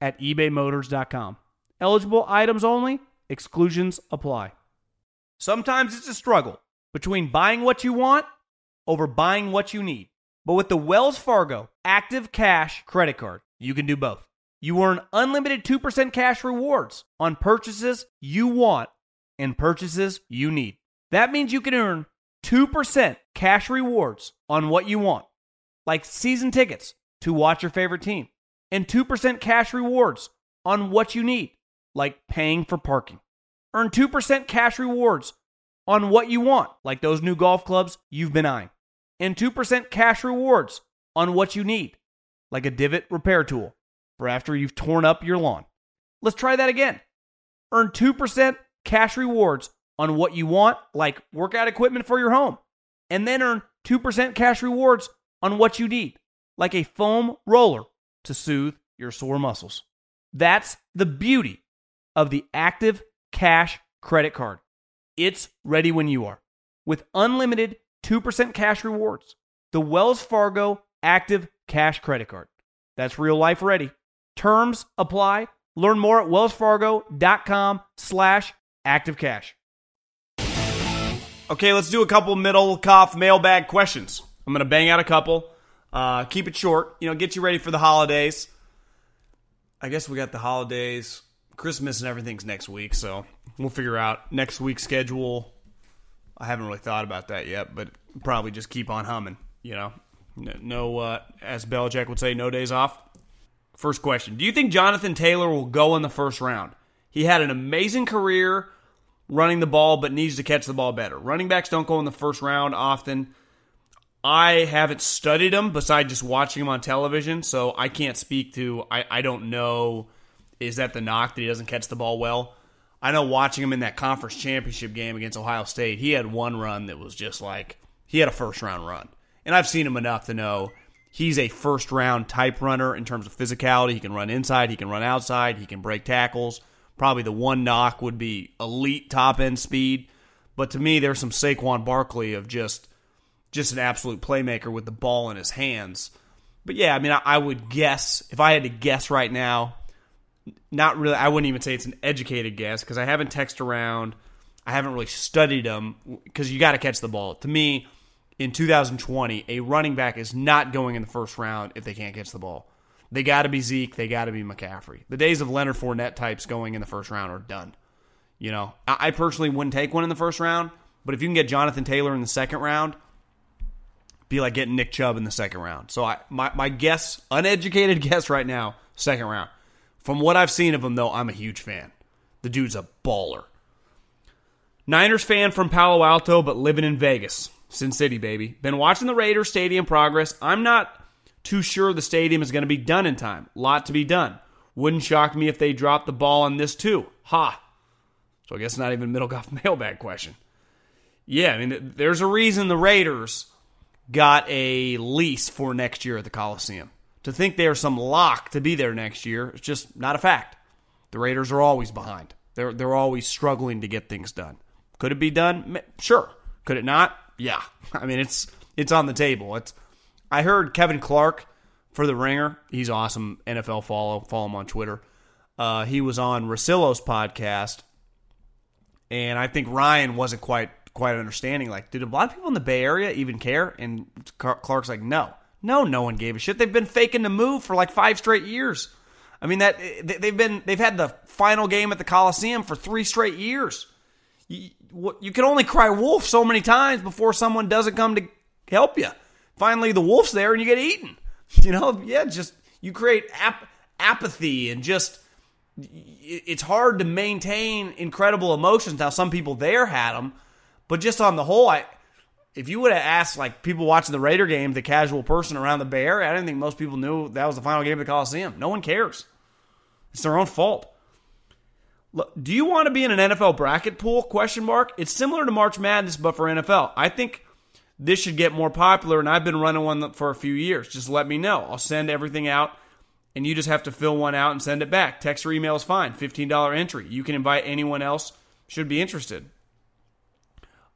at ebaymotors.com. Eligible items only, exclusions apply. Sometimes it's a struggle between buying what you want over buying what you need. But with the Wells Fargo Active Cash credit card, you can do both. You earn unlimited 2% cash rewards on purchases you want and purchases you need. That means you can earn 2% cash rewards on what you want, like season tickets to watch your favorite team, and 2% cash rewards on what you need, like paying for parking. Earn 2% cash rewards on what you want, like those new golf clubs you've been eyeing, and 2% cash rewards on what you need, like a divot repair tool for after you've torn up your lawn. Let's try that again. Earn 2% cash rewards on what you want, like workout equipment for your home, and then earn 2% cash rewards on what you need, like a foam roller to soothe your sore muscles. That's the beauty of the Active Cash credit card. It's ready when you are. With unlimited 2% cash rewards, the Wells Fargo Active Cash credit card. That's real life ready. Terms apply. Learn more at wellsfargo.com slash activecash. Okay, let's do a couple Middlekauff mailbag questions. I'm going to bang out a couple. Uh, keep it short. You know, get you ready for the holidays. I guess we got the holidays, Christmas, and everything's next week, so we'll figure out next week's schedule. I haven't really thought about that yet, but probably just keep on humming. You know, no, uh, as Belichick would say, no days off. First question: Do you think Jonathan Taylor will go in the first round? He had an amazing career running the ball, but needs to catch the ball better. Running backs don't go in the first round often. I haven't studied him besides just watching him on television, so I can't speak to. I, I don't know. Is that the knock that he doesn't catch the ball well? I know watching him in that conference championship game against Ohio State, he had one run that was just like he had a first round run. And I've seen him enough to know he's a first round type runner in terms of physicality. He can run inside, he can run outside, he can break tackles. Probably the one knock would be elite top end speed. But to me, there's some Saquon Barkley of just just an absolute playmaker with the ball in his hands. But yeah, I mean, I, I would guess if I had to guess right now, not really. I wouldn't even say it's an educated guess because I haven't texted around. I haven't really studied them because you got to catch the ball. To me, in 2020, a running back is not going in the first round if they can't catch the ball. They got to be Zeke. They got to be McCaffrey. The days of Leonard Fournette types going in the first round are done. You know, I personally wouldn't take one in the first round, but if you can get Jonathan Taylor in the second round, be like getting Nick Chubb in the second round. So I my my guess, uneducated guess right now, second round. From what I've seen of him though, I'm a huge fan. The dude's a baller. Niners fan from Palo Alto, but living in Vegas. Sin City, baby. Been watching the Raiders stadium progress. I'm not too sure the stadium is going to be done in time. Lot to be done. Wouldn't shock me if they dropped the ball on this too. Ha. So I guess not even Middlekauff mailbag question. Yeah, I mean, there's a reason the Raiders got a lease for next year at the Coliseum. To think they are some lock to be there next year is just not a fact. The Raiders are always behind. They're they're always struggling to get things done. Could it be done? Sure. Could it not? Yeah. I mean, it's it's on the table. It's I heard Kevin Clark for the Ringer. He's awesome. NFL follow follow him on Twitter. Uh, he was on Russillo's podcast, and I think Ryan wasn't quite quite understanding. Like, did a lot of people in the Bay Area even care? And Clark's like, no, no, no one gave a shit. They've been faking the move for like five straight years. I mean that eh, they've been they've had the final game at the Coliseum for three straight years. You, you can only cry wolf so many times before someone doesn't come to help you. Finally, the wolf's there and you get eaten. You know, yeah, just you create ap- apathy and just it's hard to maintain incredible emotions. Now, some people there had them, but just on the whole, I if you would have asked like people watching the Raider game, the casual person around the Bay Area, I didn't think most people knew that was the final game of the Coliseum. No one cares. It's their own fault. Look, do you want to be in an NFL bracket pool? Question mark. It's similar to March Madness, but for NFL. I think this should get more popular, and I've been running one for a few years. Just let me know. I'll send everything out, and you just have to fill one out and send it back. Text or email is fine. $15 entry. You can invite anyone else should be interested.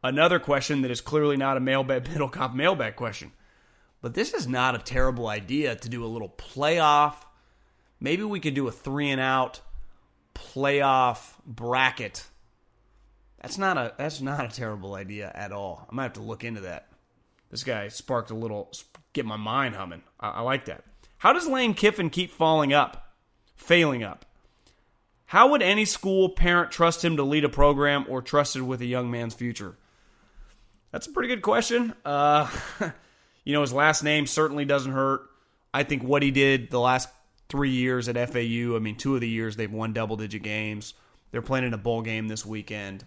Another question that is clearly not a mailbag Middlekauff mailbag question. But this is not a terrible idea to do a little playoff. Maybe we could do a three and out playoff bracket. That's not a that's not a terrible idea at all. I might have to look into that. This guy sparked a little get my mind humming. I, I like that. How does Lane Kiffin keep falling up, failing up? How would any school parent trust him to lead a program or trusted with a young man's future? That's a pretty good question. Uh, you know, his last name certainly doesn't hurt. I think what he did the last three years at FAU. I mean, two of the years they've won double digit games. They're playing in a bowl game this weekend.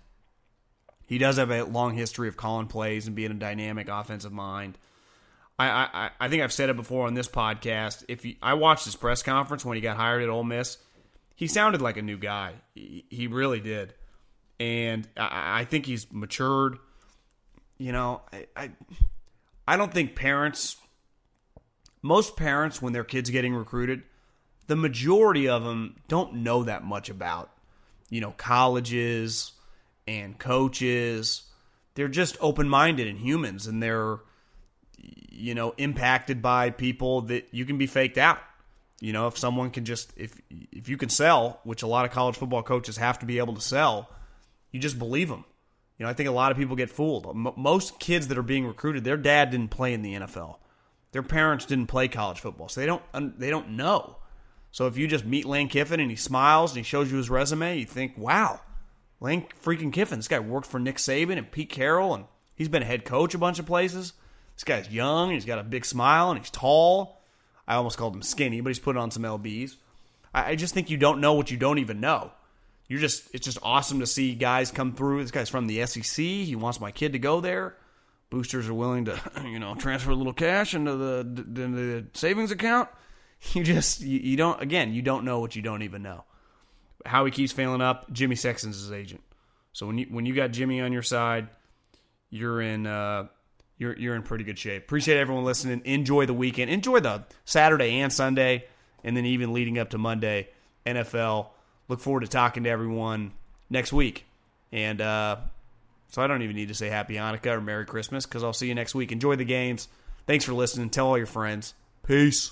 He does have a long history of calling plays and being a dynamic offensive mind. I, I, I think I've said it before on this podcast. If you, I watched his press conference when he got hired at Ole Miss, he sounded like a new guy. He, he really did, and I, I think he's matured. You know, I, I I don't think parents, most parents, when their kids getting recruited, the majority of them don't know that much about, you know, colleges and coaches. They're just open minded and humans, and they're, you know, impacted by people that you can be faked out. You know, if someone can just if if you can sell, which a lot of college football coaches have to be able to sell, you just believe them. You know, I think a lot of people get fooled. most kids that are being recruited, their dad didn't play in the NFL. Their parents didn't play college football, so they don't they don't know. So if you just meet Lane Kiffin and he smiles and he shows you his resume, you think, wow, Lane freaking Kiffin. This guy worked for Nick Saban and Pete Carroll, and he's been a head coach a bunch of places. This guy's young, and he's got a big smile, and he's tall. I almost called him skinny, but he's put on some lbs. I, I just think you don't know what you don't even know. You're just it's just awesome to see guys come through. This guy's from the SEC. He wants my kid to go there. Boosters are willing to, you know, transfer a little cash into the, into the savings account. You just you, you don't again you don't know what you don't even know. How he keeps failing up. Jimmy Sexton's his agent. So when you when you got Jimmy on your side, you're in uh, you're you're in pretty good shape. Appreciate everyone listening. Enjoy the weekend. Enjoy the Saturday and Sunday, and then even leading up to Monday, NFL. Look forward to talking to everyone next week. And uh, so I don't even need to say Happy Hanukkah or Merry Christmas because I'll see you next week. Enjoy the games. Thanks for listening. Tell all your friends. Peace.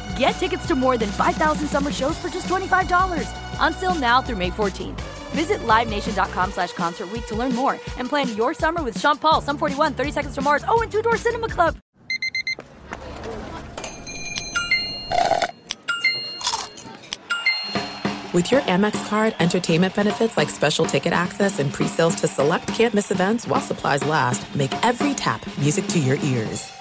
Get tickets to more than 5,000 summer shows for just $25. Until now through May 14th. Visit LiveNation.com slash Concert to learn more and plan your summer with Sean Paul, Sum 41, 30 Seconds to Mars, oh, and Two Door Cinema Club. With your Amex card, entertainment benefits like special ticket access and pre-sales to select campus events while supplies last make every tap music to your ears.